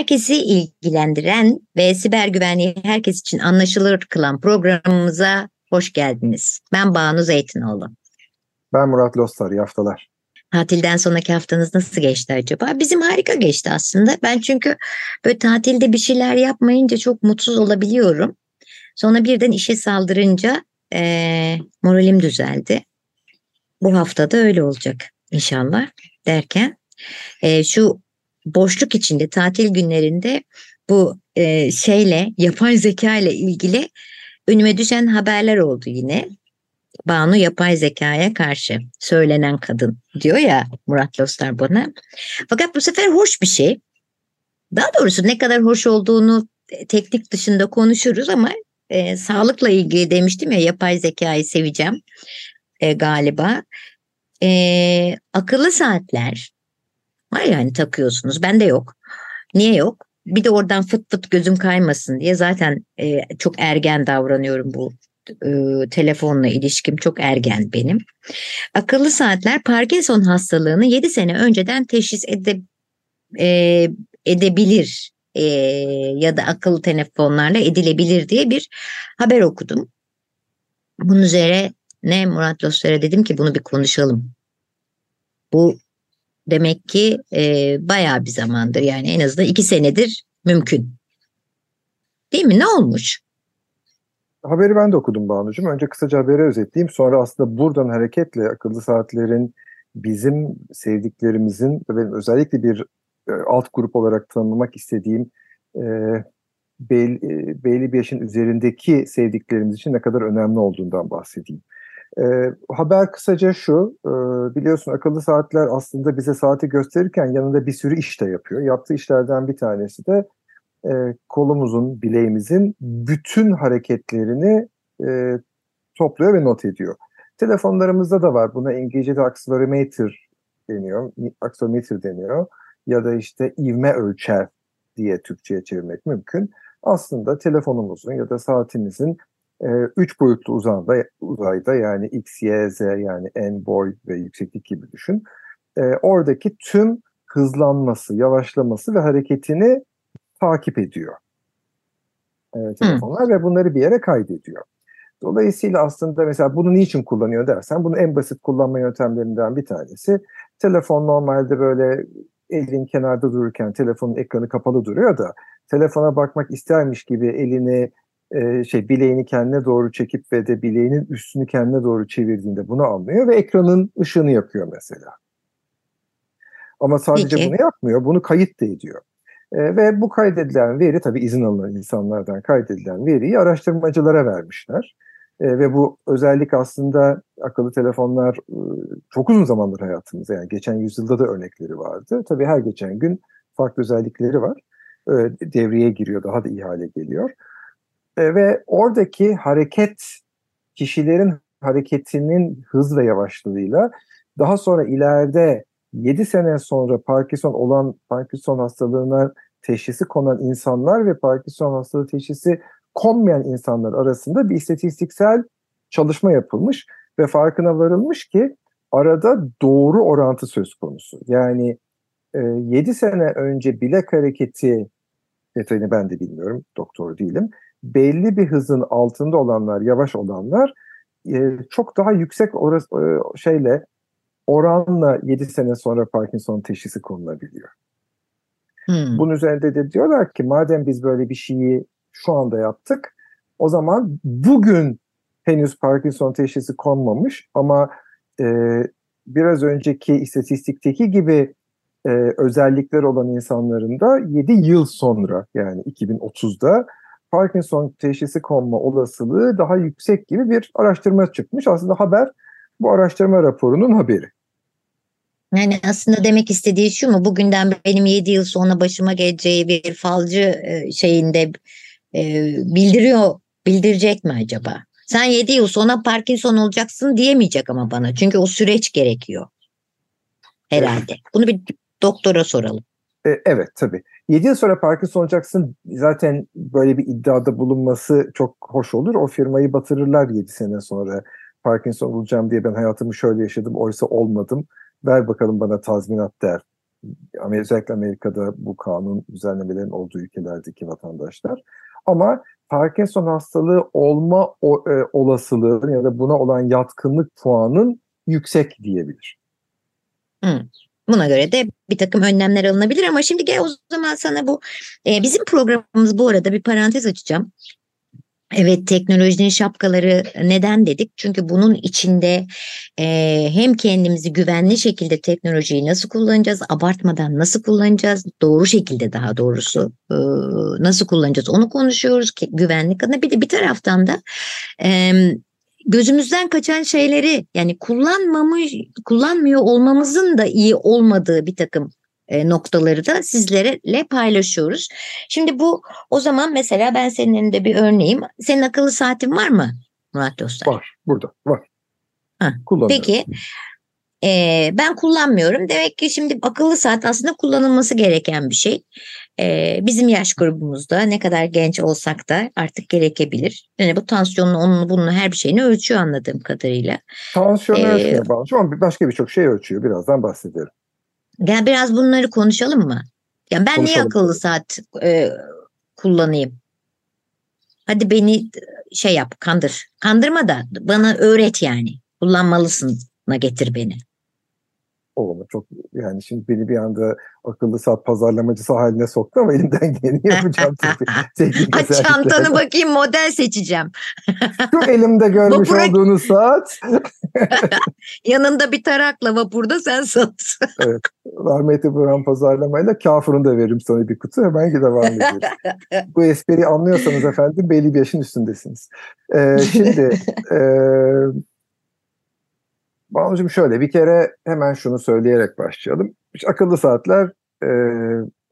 Herkesi ilgilendiren ve siber güvenliği herkes için anlaşılır kılan programımıza hoş geldiniz. Ben Banu Zeytinoğlu. Ben Murat Lostar, iyi haftalar. Tatilden sonraki haftanız nasıl geçti acaba? Bizim harika geçti aslında. Ben çünkü böyle tatilde bir şeyler yapmayınca çok mutsuz olabiliyorum. Sonra birden işe saldırınca e, moralim düzeldi. Bu hafta da öyle olacak inşallah derken e, şu boşluk içinde tatil günlerinde bu e, şeyle yapay zeka ile ilgili önüme düşen haberler oldu yine. Banu yapay zekaya karşı söylenen kadın diyor ya Murat Lostar bana. Fakat bu sefer hoş bir şey. Daha doğrusu ne kadar hoş olduğunu teknik dışında konuşuruz ama e, sağlıkla ilgili demiştim ya yapay zekayı seveceğim e, galiba. E, akıllı saatler Var yani takıyorsunuz. Bende yok. Niye yok? Bir de oradan fıt fıt gözüm kaymasın diye zaten e, çok ergen davranıyorum bu e, telefonla ilişkim çok ergen benim. Akıllı saatler Parkinson hastalığını 7 sene önceden teşhis ede, e, edebilir e, ya da akıllı telefonlarla edilebilir diye bir haber okudum. Bunun üzerine ne Murat Lostar'a dedim ki bunu bir konuşalım. Bu demek ki e, bayağı bir zamandır yani en azından iki senedir mümkün. Değil mi? Ne olmuş? Haberi ben de okudum Banucuğum. Önce kısaca haberi özetleyeyim. Sonra aslında buradan hareketle akıllı saatlerin bizim sevdiklerimizin ve özellikle bir e, alt grup olarak tanımlamak istediğim e, belli, e, belli bir yaşın üzerindeki sevdiklerimiz için ne kadar önemli olduğundan bahsedeyim. E, haber kısaca şu, e, biliyorsun akıllı saatler aslında bize saati gösterirken yanında bir sürü iş de yapıyor. Yaptığı işlerden bir tanesi de e, kolumuzun, bileğimizin bütün hareketlerini e, topluyor ve not ediyor. Telefonlarımızda da var. Buna İngilizce'de accelerometer deniyor, accelerometer deniyor ya da işte ivme ölçer diye Türkçe'ye çevirmek mümkün. Aslında telefonumuzun ya da saatimizin e, üç boyutlu uzayda, uzayda yani x, y, z yani en boy ve yükseklik gibi düşün. E, oradaki tüm hızlanması, yavaşlaması ve hareketini takip ediyor e, telefonlar hmm. ve bunları bir yere kaydediyor. Dolayısıyla aslında mesela bunu niçin kullanıyor dersen bunun en basit kullanma yöntemlerinden bir tanesi telefon normalde böyle elin kenarda dururken telefonun ekranı kapalı duruyor da telefona bakmak istermiş gibi elini e, şey bileğini kendine doğru çekip ve de bileğinin üstünü kendine doğru çevirdiğinde bunu anlıyor ve ekranın ışığını yakıyor mesela. Ama sadece Peki. bunu yapmıyor, bunu kayıt da ediyor. E, ve bu kaydedilen veri tabii izin alınan insanlardan kaydedilen veriyi araştırmacılara vermişler. E, ve bu özellik aslında akıllı telefonlar e, çok uzun zamandır hayatımızda yani geçen yüzyılda da örnekleri vardı. Tabii her geçen gün farklı özellikleri var. E, devreye giriyor, daha da iyi hale geliyor. E, ve oradaki hareket kişilerin hareketinin hız ve yavaşlığıyla daha sonra ileride 7 sene sonra Parkinson olan Parkinson hastalığına teşhisi konan insanlar ve Parkinson hastalığı teşhisi konmayan insanlar arasında bir istatistiksel çalışma yapılmış ve farkına varılmış ki arada doğru orantı söz konusu. Yani e, 7 sene önce bilek hareketi detayını ben de bilmiyorum, doktor değilim belli bir hızın altında olanlar, yavaş olanlar e, çok daha yüksek orası, e, şeyle oranla 7 sene sonra Parkinson teşhisi konulabiliyor. Hmm. Bunun üzerinde de diyorlar ki madem biz böyle bir şeyi şu anda yaptık o zaman bugün henüz Parkinson teşhisi konmamış ama e, biraz önceki istatistikteki gibi e, özellikler olan insanların da 7 yıl sonra yani 2030'da Parkinson teşhisi konma olasılığı daha yüksek gibi bir araştırma çıkmış. Aslında haber bu araştırma raporunun haberi. Yani aslında demek istediği şu mu? Bugünden benim 7 yıl sonra başıma geleceği bir falcı e, şeyinde e, bildiriyor, bildirecek mi acaba? Sen 7 yıl sonra Parkinson olacaksın diyemeyecek ama bana. Çünkü o süreç gerekiyor. Herhalde. Bunu bir doktora soralım. E, evet tabii. 7 yıl sonra Parkinson olacaksın zaten böyle bir iddiada bulunması çok hoş olur. O firmayı batırırlar 7 sene sonra. Parkinson olacağım diye ben hayatımı şöyle yaşadım oysa olmadım. Ver bakalım bana tazminat der. Özellikle Amerika'da bu kanun düzenlemelerin olduğu ülkelerdeki vatandaşlar. Ama Parkinson hastalığı olma o, e, olasılığı ya da buna olan yatkınlık puanın yüksek diyebilir. Hı. Buna göre de bir takım önlemler alınabilir ama şimdi gel o zaman sana bu e, bizim programımız bu arada bir parantez açacağım. Evet teknolojinin şapkaları neden dedik? Çünkü bunun içinde e, hem kendimizi güvenli şekilde teknolojiyi nasıl kullanacağız, abartmadan nasıl kullanacağız, doğru şekilde daha doğrusu e, nasıl kullanacağız onu konuşuyoruz ki güvenlik adına. Bir de bir taraftan da e, gözümüzden kaçan şeyleri yani kullanmamış kullanmıyor olmamızın da iyi olmadığı bir takım e, noktaları da sizlerle paylaşıyoruz. Şimdi bu o zaman mesela ben senin elinde bir örneğim. Senin akıllı saatin var mı Murat Dostlar? Var burada var. Ha, Peki e, ben kullanmıyorum. Demek ki şimdi akıllı saat aslında kullanılması gereken bir şey. E, bizim yaş grubumuzda ne kadar genç olsak da artık gerekebilir. Yani bu tansiyonunu, onun, bunun her bir şeyini ölçüyor anladığım kadarıyla. Tansiyonu ee, ölçmüyor Balcı ama başka birçok şey ölçüyor. Birazdan bahsederim. Gel biraz bunları konuşalım mı? Yani ben konuşalım. niye akıllı saat e, kullanayım? Hadi beni şey yap, kandır. Kandırma da bana öğret yani. Kullanmalısın getir beni olma çok yani şimdi beni bir anda akıllı saat pazarlamacısı haline soktu ama elimden geleni yapacağım. Aç çantanı bakayım model seçeceğim. Şu elimde görmüş Vapura... olduğunuz saat. Yanında bir tarakla vapurda sen sat. evet. Rahmetli Burhan pazarlamayla kafurunu da veririm sana bir kutu hemen devam ediyoruz. Bu espriyi anlıyorsanız efendim belli bir yaşın üstündesiniz. Ee, şimdi e, Banucuğum şöyle bir kere hemen şunu söyleyerek başlayalım. İşte akıllı saatler e,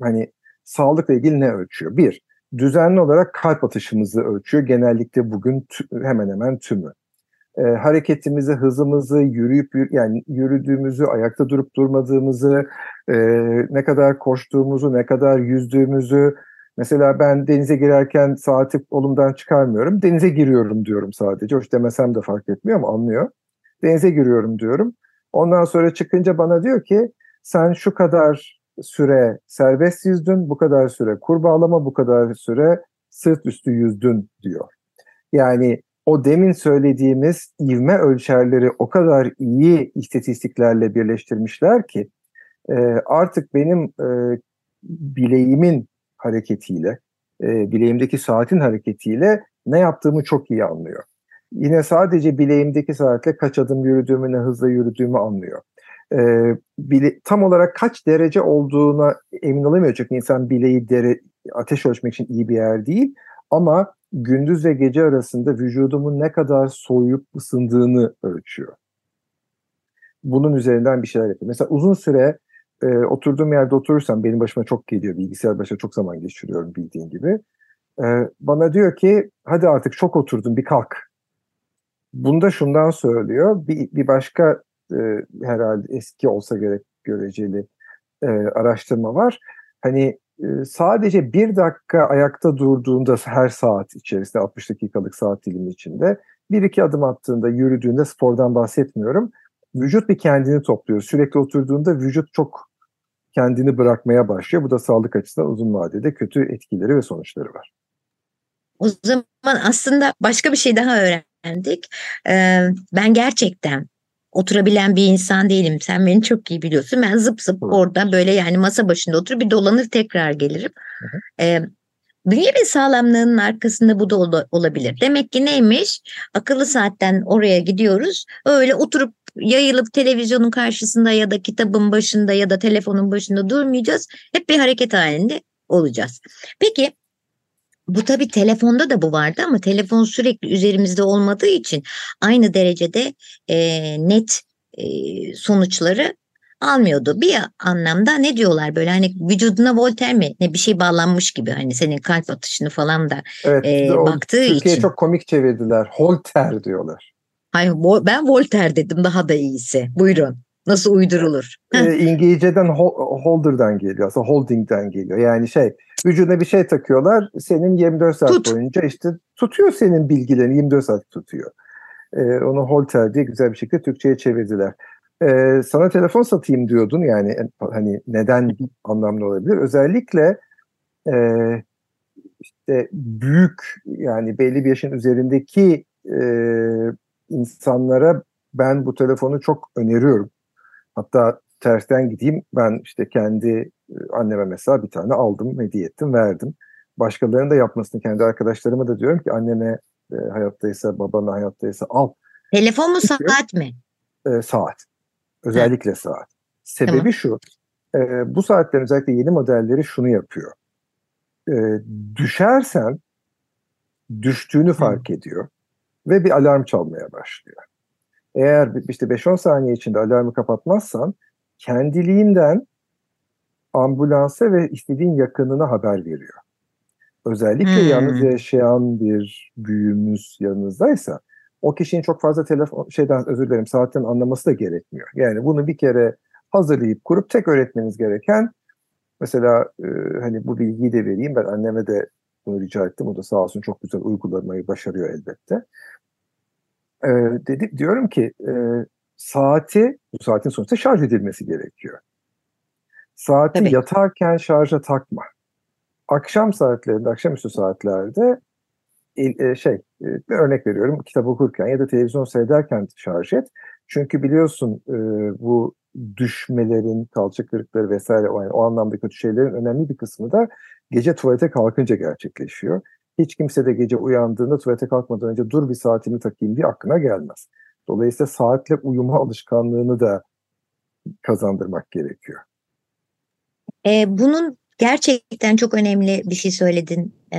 hani sağlıkla ilgili ne ölçüyor? Bir, düzenli olarak kalp atışımızı ölçüyor. Genellikle bugün hemen hemen tümü. E, hareketimizi, hızımızı, yürüyüp yani yürüdüğümüzü, ayakta durup durmadığımızı, e, ne kadar koştuğumuzu, ne kadar yüzdüğümüzü. Mesela ben denize girerken saati olumdan çıkarmıyorum. Denize giriyorum diyorum sadece. Hoş demesem de fark etmiyor ama anlıyor denize giriyorum diyorum. Ondan sonra çıkınca bana diyor ki sen şu kadar süre serbest yüzdün, bu kadar süre kurbağalama, bu kadar süre sırt üstü yüzdün diyor. Yani o demin söylediğimiz ivme ölçerleri o kadar iyi istatistiklerle birleştirmişler ki e, artık benim e, bileğimin hareketiyle, e, bileğimdeki saatin hareketiyle ne yaptığımı çok iyi anlıyor yine sadece bileğimdeki saatle kaç adım yürüdüğümü ne hızla yürüdüğümü anlıyor. Ee, bile, tam olarak kaç derece olduğuna emin olamıyor çünkü insan bileği dere, ateş ölçmek için iyi bir yer değil ama gündüz ve gece arasında vücudumun ne kadar soğuyup ısındığını ölçüyor. Bunun üzerinden bir şeyler yapıyor. Mesela uzun süre e, oturduğum yerde oturursam benim başıma çok geliyor. Bilgisayar başına çok zaman geçiriyorum bildiğin gibi. E, bana diyor ki hadi artık çok oturdun bir kalk. Bunda şundan söylüyor. Bir, bir başka e, herhalde eski olsa gerek göreceli e, araştırma var. Hani e, sadece bir dakika ayakta durduğunda her saat içerisinde 60 dakikalık saat dilimi içinde bir iki adım attığında yürüdüğünde spordan bahsetmiyorum. Vücut bir kendini topluyor. Sürekli oturduğunda vücut çok kendini bırakmaya başlıyor. Bu da sağlık açısından uzun vadede kötü etkileri ve sonuçları var. O zaman aslında başka bir şey daha öğrendik. Ben gerçekten oturabilen bir insan değilim. Sen beni çok iyi biliyorsun. Ben zıp zıp orada böyle yani masa başında oturup bir dolanır tekrar gelirim. Ee, bünyemin sağlamlığının arkasında bu da ol- olabilir. Demek ki neymiş? Akıllı saatten oraya gidiyoruz. Öyle oturup yayılıp televizyonun karşısında ya da kitabın başında ya da telefonun başında durmayacağız. Hep bir hareket halinde olacağız. Peki bu tabii telefonda da bu vardı ama telefon sürekli üzerimizde olmadığı için aynı derecede e, net e, sonuçları almıyordu. Bir anlamda ne diyorlar böyle hani vücuduna volter mi ne bir şey bağlanmış gibi hani senin kalp atışını falan da Evet, e, o baktığı Türkiye'ye için. çok komik çevirdiler. Holter diyorlar. Hayır, ben volter dedim daha da iyisi. Buyurun. Nasıl uydurulur? Ee, İngilizceden hol- holder'dan geliyor. Aslında holding'den geliyor. Yani şey vücuduna bir şey takıyorlar. Senin 24 saat Tut. boyunca işte tutuyor senin bilgilerini 24 saat tutuyor. Ee, onu holter diye güzel bir şekilde Türkçe'ye çevirdiler. Ee, sana telefon satayım diyordun yani hani neden anlamlı olabilir? Özellikle e, işte büyük yani belli bir yaşın üzerindeki e, insanlara ben bu telefonu çok öneriyorum. Hatta tersten gideyim ben işte kendi e, anneme mesela bir tane aldım, hediye ettim, verdim. Başkalarının da yapmasını kendi arkadaşlarıma da diyorum ki annene e, hayattaysa, babana hayattaysa al Telefon mu saat mi? e, saat. Özellikle saat. Sebebi Tamam. şu. e, bu saatlerin özellikle yeni modelleri şunu yapıyor. E, düşersen düştüğünü fark ediyor ve bir alarm çalmaya başlıyor. Eğer işte 5-10 saniye içinde alarmı kapatmazsan kendiliğinden ambulansa ve istediğin yakınına haber veriyor. Özellikle Hmm. yalnız yaşayan bir büyüğümüz yanınızdaysa o kişinin çok fazla telefon şeyden özür dilerim saatten anlaması da gerekmiyor. Yani bunu bir kere hazırlayıp kurup tek öğretmeniz gereken mesela e, hani bu bilgiyi de vereyim ben anneme de bunu rica ettim. O da sağ olsun çok güzel uygulamayı başarıyor elbette. E, dedi, diyorum ki e, saati bu saatin sonuçta şarj edilmesi gerekiyor. Saati Tabii. yatarken şarja takma. Akşam saatlerinde, akşamüstü saatlerde e, e, şey e, bir örnek veriyorum kitap okurken ya da televizyon seyrederken şarj et. Çünkü biliyorsun e, bu düşmelerin, kalça kırıkları vesaire yani o anlamda kötü şeylerin önemli bir kısmı da gece tuvalete kalkınca gerçekleşiyor. Hiç kimse de gece uyandığında tuvalete kalkmadan önce dur bir saatimi takayım diye aklına gelmez. Dolayısıyla saatle uyuma alışkanlığını da kazandırmak gerekiyor. E, bunun gerçekten çok önemli bir şey söyledin e,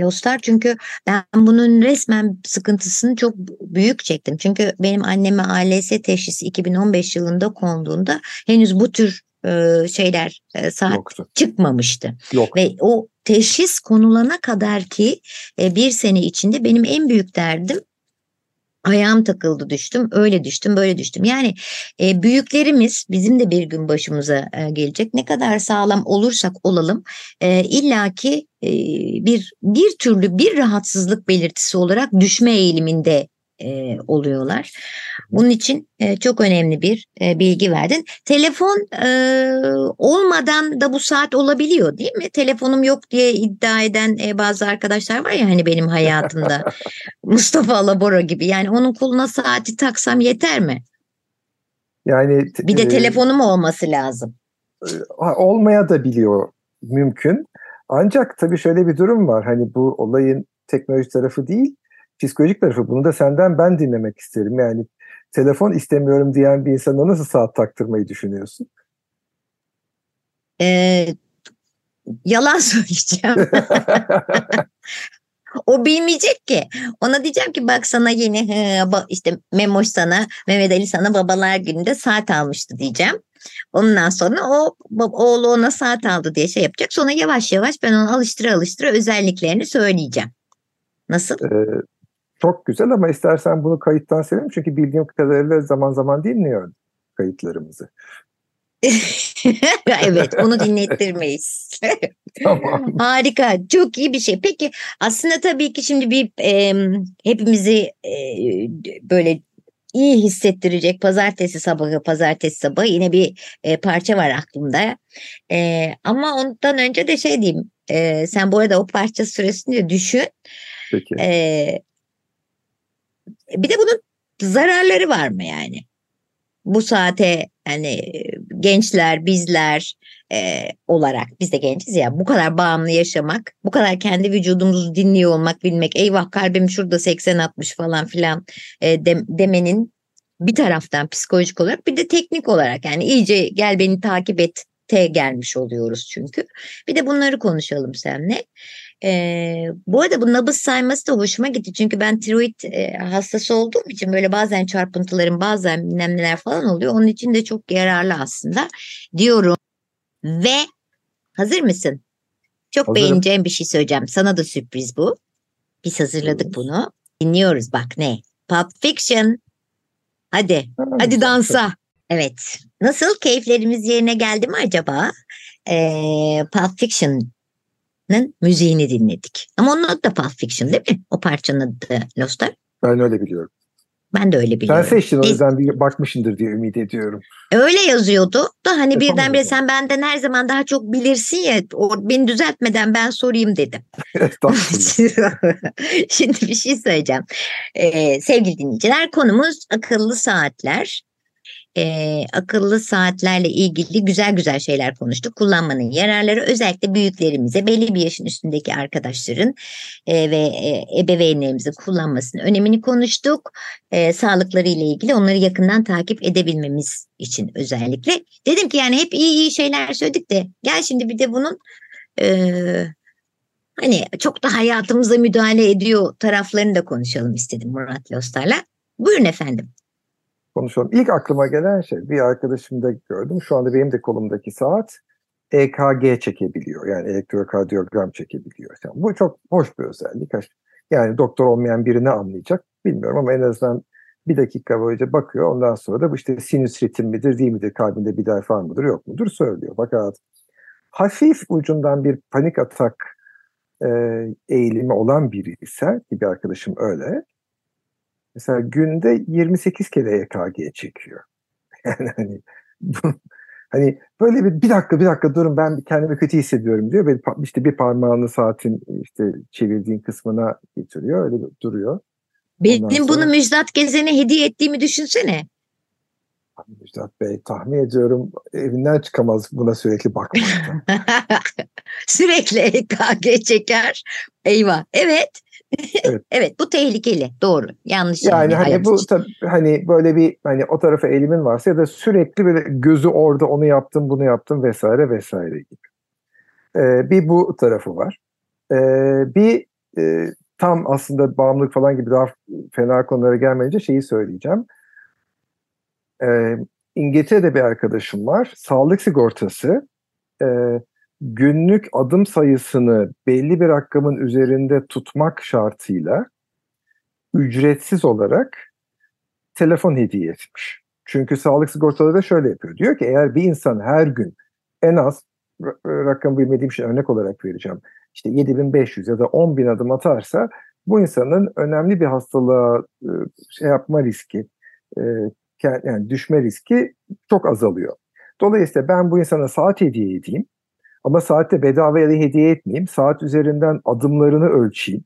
Lostar. Çünkü ben bunun resmen sıkıntısını çok büyük çektim. Çünkü benim anneme ALS teşhisi 2015 yılında konduğunda henüz bu tür e, şeyler e, saat Yoktu. çıkmamıştı. Yok. Ve o teşhis konulana kadar ki e, bir sene içinde benim en büyük derdim ayağım takıldı düştüm öyle düştüm böyle düştüm. Yani e, büyüklerimiz bizim de bir gün başımıza e, gelecek ne kadar sağlam olursak olalım e, illaki e, bir bir türlü bir rahatsızlık belirtisi olarak düşme eğiliminde e, oluyorlar. Bunun için e, çok önemli bir e, bilgi verdin. Telefon e, olmadan da bu saat olabiliyor değil mi? Telefonum yok diye iddia eden e, bazı arkadaşlar var ya hani benim hayatımda. Mustafa Alabora gibi. Yani onun koluna saati taksam yeter mi? Yani Bir de e, telefonum olması lazım. ha, olmaya da biliyor mümkün. Ancak tabii şöyle bir durum var. Hani bu olayın teknoloji tarafı değil, psikolojik tarafı. Bunu da senden ben dinlemek isterim. Yani telefon istemiyorum diyen bir insana nasıl saat taktırmayı düşünüyorsun? Ee, yalan söyleyeceğim. o bilmeyecek ki. Ona diyeceğim ki bak sana yeni işte Memoş sana Mehmet Ali sana babalar gününde saat almıştı diyeceğim. Ondan sonra o oğlu ona saat aldı diye şey yapacak. Sonra yavaş yavaş ben onu alıştıra alıştıra özelliklerini söyleyeceğim. Nasıl? Ee, çok güzel ama istersen bunu kayıttan silelim. Çünkü bildiğim kadarıyla zaman zaman dinliyor kayıtlarımızı. evet onu dinlettirmeyiz. Tamam. Harika, çok iyi bir şey. Peki aslında tabii ki şimdi bir e, hepimizi e, böyle iyi hissettirecek pazartesi sabahı, pazartesi sabahı yine bir e, parça var aklımda. E, ama ondan önce de şey diyeyim, e, sen bu arada o parça süresince düşün. Peki. E, bir de bunun zararları var mı yani? Bu saate hani gençler, bizler e, olarak biz de genciz ya bu kadar bağımlı yaşamak, bu kadar kendi vücudumuzu dinliyor olmak, bilmek, eyvah kalbim şurada 80-60 falan filan e, dem- demenin Bir taraftan psikolojik olarak bir de teknik olarak yani iyice gel beni takip et te gelmiş oluyoruz çünkü. Bir de bunları konuşalım seninle. Ee, bu arada bu nabız sayması da hoşuma gitti. Çünkü ben tiroid e, hastası olduğum için böyle bazen çarpıntılarım bazen bilmem neler falan oluyor. Onun için de çok yararlı aslında diyorum. Ve hazır mısın? Çok Hazırım. beğeneceğim bir şey söyleyeceğim. Sana da sürpriz bu. Biz hazırladık bunu. Dinliyoruz bak ne? Pulp Fiction. Hadi, Ha, hadi dansa. Evet. Nasıl? Keyiflerimiz yerine geldi mi acaba? Ee, Pulp Fiction'ın müziğini dinledik. Ama onun adı da Pulp Fiction değil mi? O parçanın adı da Lost'lar. Ben öyle biliyorum. Ben de öyle Sen biliyorum. seçtin o yüzden bir bakmışındır diye ümit ediyorum. Öyle yazıyordu da hani E, birdenbire sen benden her zaman daha çok bilirsin ya o, beni düzeltmeden ben sorayım dedim. Şimdi bir şey söyleyeceğim. Ee, sevgili dinleyiciler konumuz akıllı saatler. Ee, akıllı saatlerle ilgili güzel güzel şeyler konuştuk. Kullanmanın yararları özellikle büyüklerimize belli bir yaşın üstündeki arkadaşların e, ve e, ebeveynlerimizin kullanmasının önemini konuştuk. E, sağlıkları ile ilgili onları yakından takip edebilmemiz için özellikle. Dedim ki yani hep iyi iyi şeyler söyledik de gel şimdi bir de bunun e, hani çok da hayatımıza müdahale ediyor taraflarını da konuşalım istedim Murat Lostar'la. Buyurun efendim. Konuşalım. İlk aklıma gelen şey bir arkadaşımda gördüm. Şu anda benim de kolumdaki saat EKG çekebiliyor. Yani elektrokardiyogram çekebiliyor. Yani bu çok hoş bir özellik. Yani doktor olmayan biri ne anlayacak bilmiyorum ama en azından bir dakika boyunca bakıyor. Ondan sonra da bu işte sinüs ritim midir değil midir, kalbinde bir defa mıdır yok mudur söylüyor. Fakat hafif ucundan bir panik atak e, eğilimi olan biri ise bir arkadaşım öyle. Mesela günde 28 kere EKG çekiyor. Yani hani hani böyle bir bir dakika bir dakika durun ben kendimi kötü hissediyorum diyor. Ve işte bir parmağını saatin işte çevirdiğin kısmına getiriyor. Öyle duruyor. Benim Ondan bunu sonra- Müjdat Gezen'e hediye ettiğimi düşünsene. Müjdat Bey tahmin ediyorum evinden çıkamaz buna sürekli bakmaktan. Sürekli EKG çeker. Eyvah. Evet. Evet. evet bu tehlikeli. Doğru. Yanlış. Yani hani hayat bu için. tabii hani böyle bir hani o tarafa eğilimin varsa ya da sürekli böyle gözü orada onu yaptım bunu yaptım vesaire vesaire gibi. Ee, bir bu tarafı var. Ee, bir e, tam aslında bağımlılık falan gibi daha fena konulara gelmeyince şeyi söyleyeceğim. Ee, İngiltere'de bir arkadaşım var. Sağlık sigortası e, günlük adım sayısını belli bir rakamın üzerinde tutmak şartıyla ücretsiz olarak telefon hediye etmiş. Çünkü sağlık sigortaları da şöyle yapıyor. Diyor ki eğer bir insan her gün en az ra- rakam bilmediğim için örnek olarak vereceğim. İşte 7500 ya da 10.000 adım atarsa bu insanın önemli bir hastalığa e, şey yapma riski, e, yani düşme riski çok azalıyor. Dolayısıyla ben bu insana saat hediye edeyim ama saatte bedavaya da hediye etmeyeyim. Saat üzerinden adımlarını ölçeyim.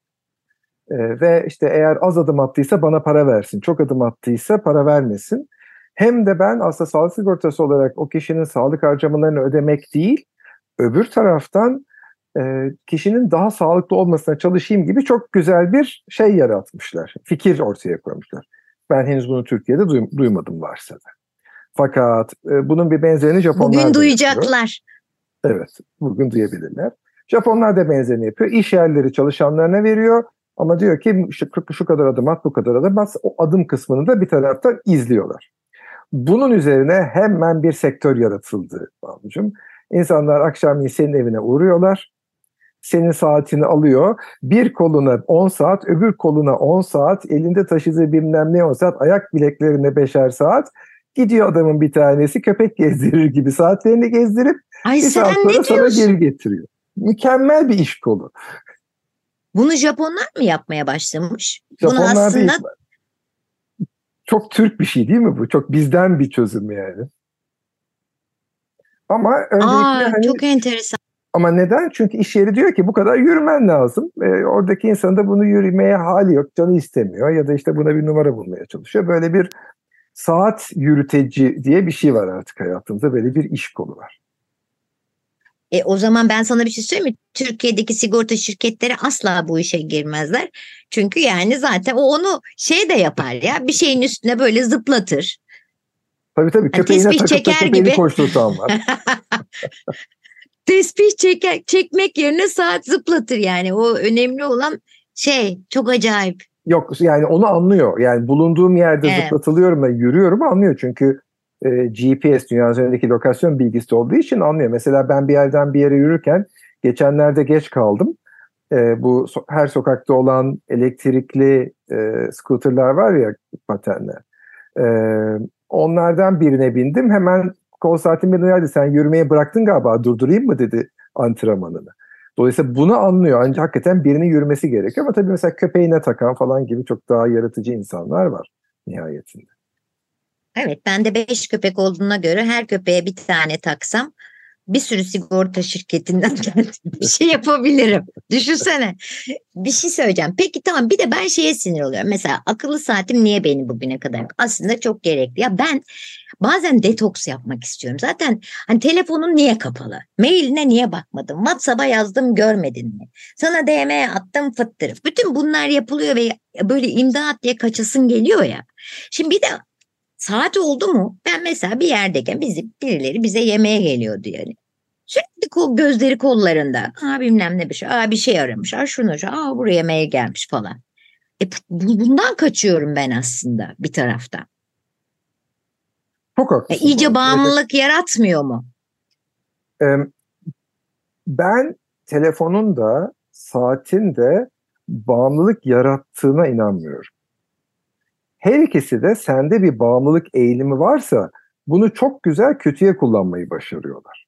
Ee, ve işte eğer az adım attıysa bana para versin. Çok adım attıysa para vermesin. Hem de ben aslında sağlık sigortası olarak o kişinin sağlık harcamalarını ödemek değil, öbür taraftan e, kişinin daha sağlıklı olmasına çalışayım gibi çok güzel bir şey yaratmışlar. Fikir ortaya koymuşlar. Ben henüz bunu Türkiye'de duym- duymadım varsa da. Fakat e, bunun bir benzerini Japonlar Bugün yapıyor. Evet, bugün duyabilirler. Japonlar da benzerini yapıyor. İş yerleri çalışanlarına veriyor ama diyor ki şu, şu kadar adım at, bu kadar adım at. O adım kısmını da bir taraftan izliyorlar. Bunun üzerine hemen bir sektör yaratıldı Banucuğum. İnsanlar akşamleyin senin evine uğruyorlar. Senin saatini alıyor. Bir koluna 10 saat, öbür koluna 10 saat, elinde taşıdığı bilmem ne 10 saat, ayak bileklerine 5'er saat. Gidiyor adamın bir tanesi köpek gezdirir gibi saatlerini gezdirip Ay bir sen ne sana diyorsun? geri getiriyor. Mükemmel bir iş kolu. Bunu Japonlar mı yapmaya başlamış? Bunu Japonlar aslında değil. Çok Türk bir şey değil mi bu? Çok bizden bir çözüm yani. Ama öncelikle Aa, hani çok enteresan. ama neden? Çünkü iş yeri diyor ki bu kadar yürümen lazım. E, oradaki insan da bunu yürümeye hali yok, canı istemiyor ya da işte buna bir numara bulmaya çalışıyor. Böyle bir saat yürüteci diye bir şey var artık hayatımızda. Böyle bir iş kolu var. E, o zaman ben sana bir şey söyleyeyim mi? Türkiye'deki sigorta şirketleri asla bu işe girmezler. Çünkü yani zaten o onu şey de yapar ya bir şeyin üstüne böyle zıplatır. Tabii tabii köpeğine tespih takıp çeker köpeğini gibi. koşturtan var. Tespih çeker, çekmek yerine saat zıplatır yani. O önemli olan şey çok acayip. Yok yani onu anlıyor. Yani bulunduğum yerde Evet. zıplatılıyorum ve yürüyorum anlıyor. Çünkü e, GPS dünya üzerindeki lokasyon bilgisi olduğu için anlıyor. Mesela ben bir yerden bir yere yürürken geçenlerde geç kaldım. E, bu so- her sokakta olan elektrikli e, scooterlar var ya patenler. E, onlardan birine bindim. Hemen kol saatim beni uyardı. Sen yürümeye bıraktın galiba durdurayım mı dedi antrenmanını. Dolayısıyla bunu anlıyor. Ancak hakikaten birinin yürümesi gerekiyor. Ama tabii mesela köpeğine takan falan gibi çok daha yaratıcı insanlar var nihayetinde. Evet ben de beş köpek olduğuna göre her köpeğe bir tane taksam bir sürü sigorta şirketinden bir şey yapabilirim. Düşünsene. Bir şey söyleyeceğim. Peki tamam bir de ben şeye sinir oluyorum. Mesela akıllı saatim niye benim bugüne kadar? Aslında çok gerekli. Ya ben bazen detoks yapmak istiyorum. Zaten hani telefonun niye kapalı? Mailine niye bakmadın? WhatsApp'a yazdım görmedin mi? Sana DM attım fıttırıf. Bütün bunlar yapılıyor ve böyle imdat diye kaçasın geliyor ya. Şimdi bir de saat oldu mu? Ben mesela bir yerdeyken bizi birileri bize yemeğe geliyordu yani. Sürekli kol, gözleri kollarında. Aa bilmem ne bir şey. Aa bir şey aramış. Aa şunu şu. Aa buraya yemeğe gelmiş falan. E, bu- bundan kaçıyorum ben aslında bir taraftan. Çok E, haklısın. iyice Evet. bağımlılık yaratmıyor mu? Ben telefonun da saatin de bağımlılık yarattığına inanmıyorum. Her ikisi de sende bir bağımlılık eğilimi varsa bunu çok güzel kötüye kullanmayı başarıyorlar.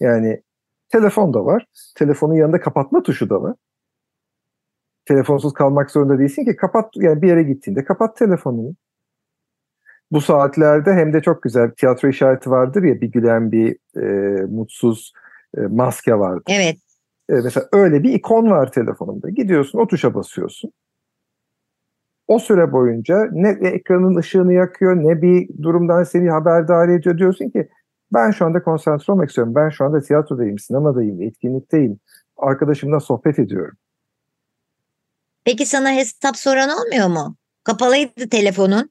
Yani telefon da var. Telefonun yanında kapatma tuşu da var. Telefonsuz kalmak zorunda değilsin ki kapat yani bir yere gittiğinde kapat telefonunu. Bu saatlerde hem de çok güzel tiyatro işareti vardır ya bir gülen bir e, mutsuz e, maske vardır. Evet. E, mesela öyle bir ikon var telefonumda. Gidiyorsun o tuşa basıyorsun. O süre boyunca ne ekranın ışığını yakıyor ne bir durumdan seni haberdar ediyor. Diyorsun ki ben şu anda konsantre olmak istiyorum. Ben şu anda tiyatrodayım, sinemadayım, etkinlikteyim. Arkadaşımla sohbet ediyorum. Peki sana hesap soran olmuyor mu? Kapalıydı telefonun.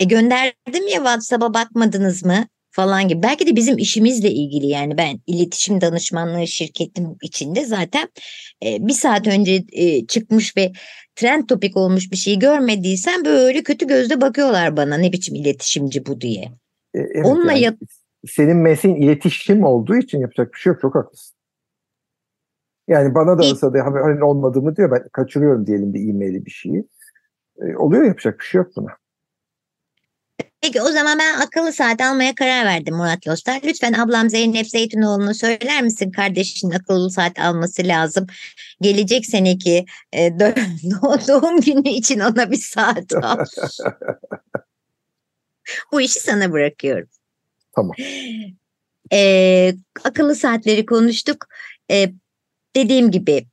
E gönderdim ya WhatsApp'a bakmadınız mı? Falan gibi. Belki de bizim işimizle ilgili yani ben iletişim danışmanlığı şirketim içinde zaten e, bir saat önce e, çıkmış ve trend topik olmuş bir şeyi görmediysen böyle kötü gözle bakıyorlar bana ne biçim iletişimci bu diye. E, evet, Onunla yani yap- senin mesleğin iletişim olduğu için yapacak bir şey yok. Çok haklısın. Yani bana da olsa da haberin olmadığımı diyor. Ben kaçırıyorum diyelim bir e-maili bir şeyi. E, oluyor yapacak bir şey yok buna. Peki o zaman ben akıllı saat almaya karar verdim Murat Lostar. Lütfen ablam Zeynep Zeytinoğlu'na söyler misin kardeşinin akıllı saat alması lazım. Gelecek seneki e, doğum günü için ona bir saat al. Bu işi sana bırakıyorum. Tamam. E, akıllı saatleri konuştuk. E, dediğim gibi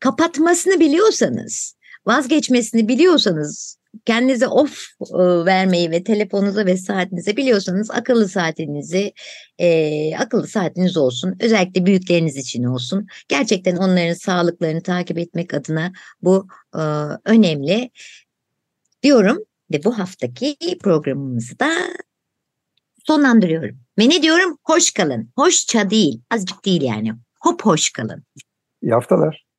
kapatmasını biliyorsanız, vazgeçmesini biliyorsanız, kendinize off e, vermeyi ve telefonunuza ve saatinize biliyorsanız akıllı saatinizi, e, akıllı saatiniz olsun. Özellikle büyükleriniz için olsun. Gerçekten onların sağlıklarını takip etmek adına bu e, önemli diyorum ve bu haftaki programımızı da sonlandırıyorum. Ve ne diyorum? Hoş kalın. Hoşça değil. Azıcık değil yani. Hop hoş kalın. İyi haftalar.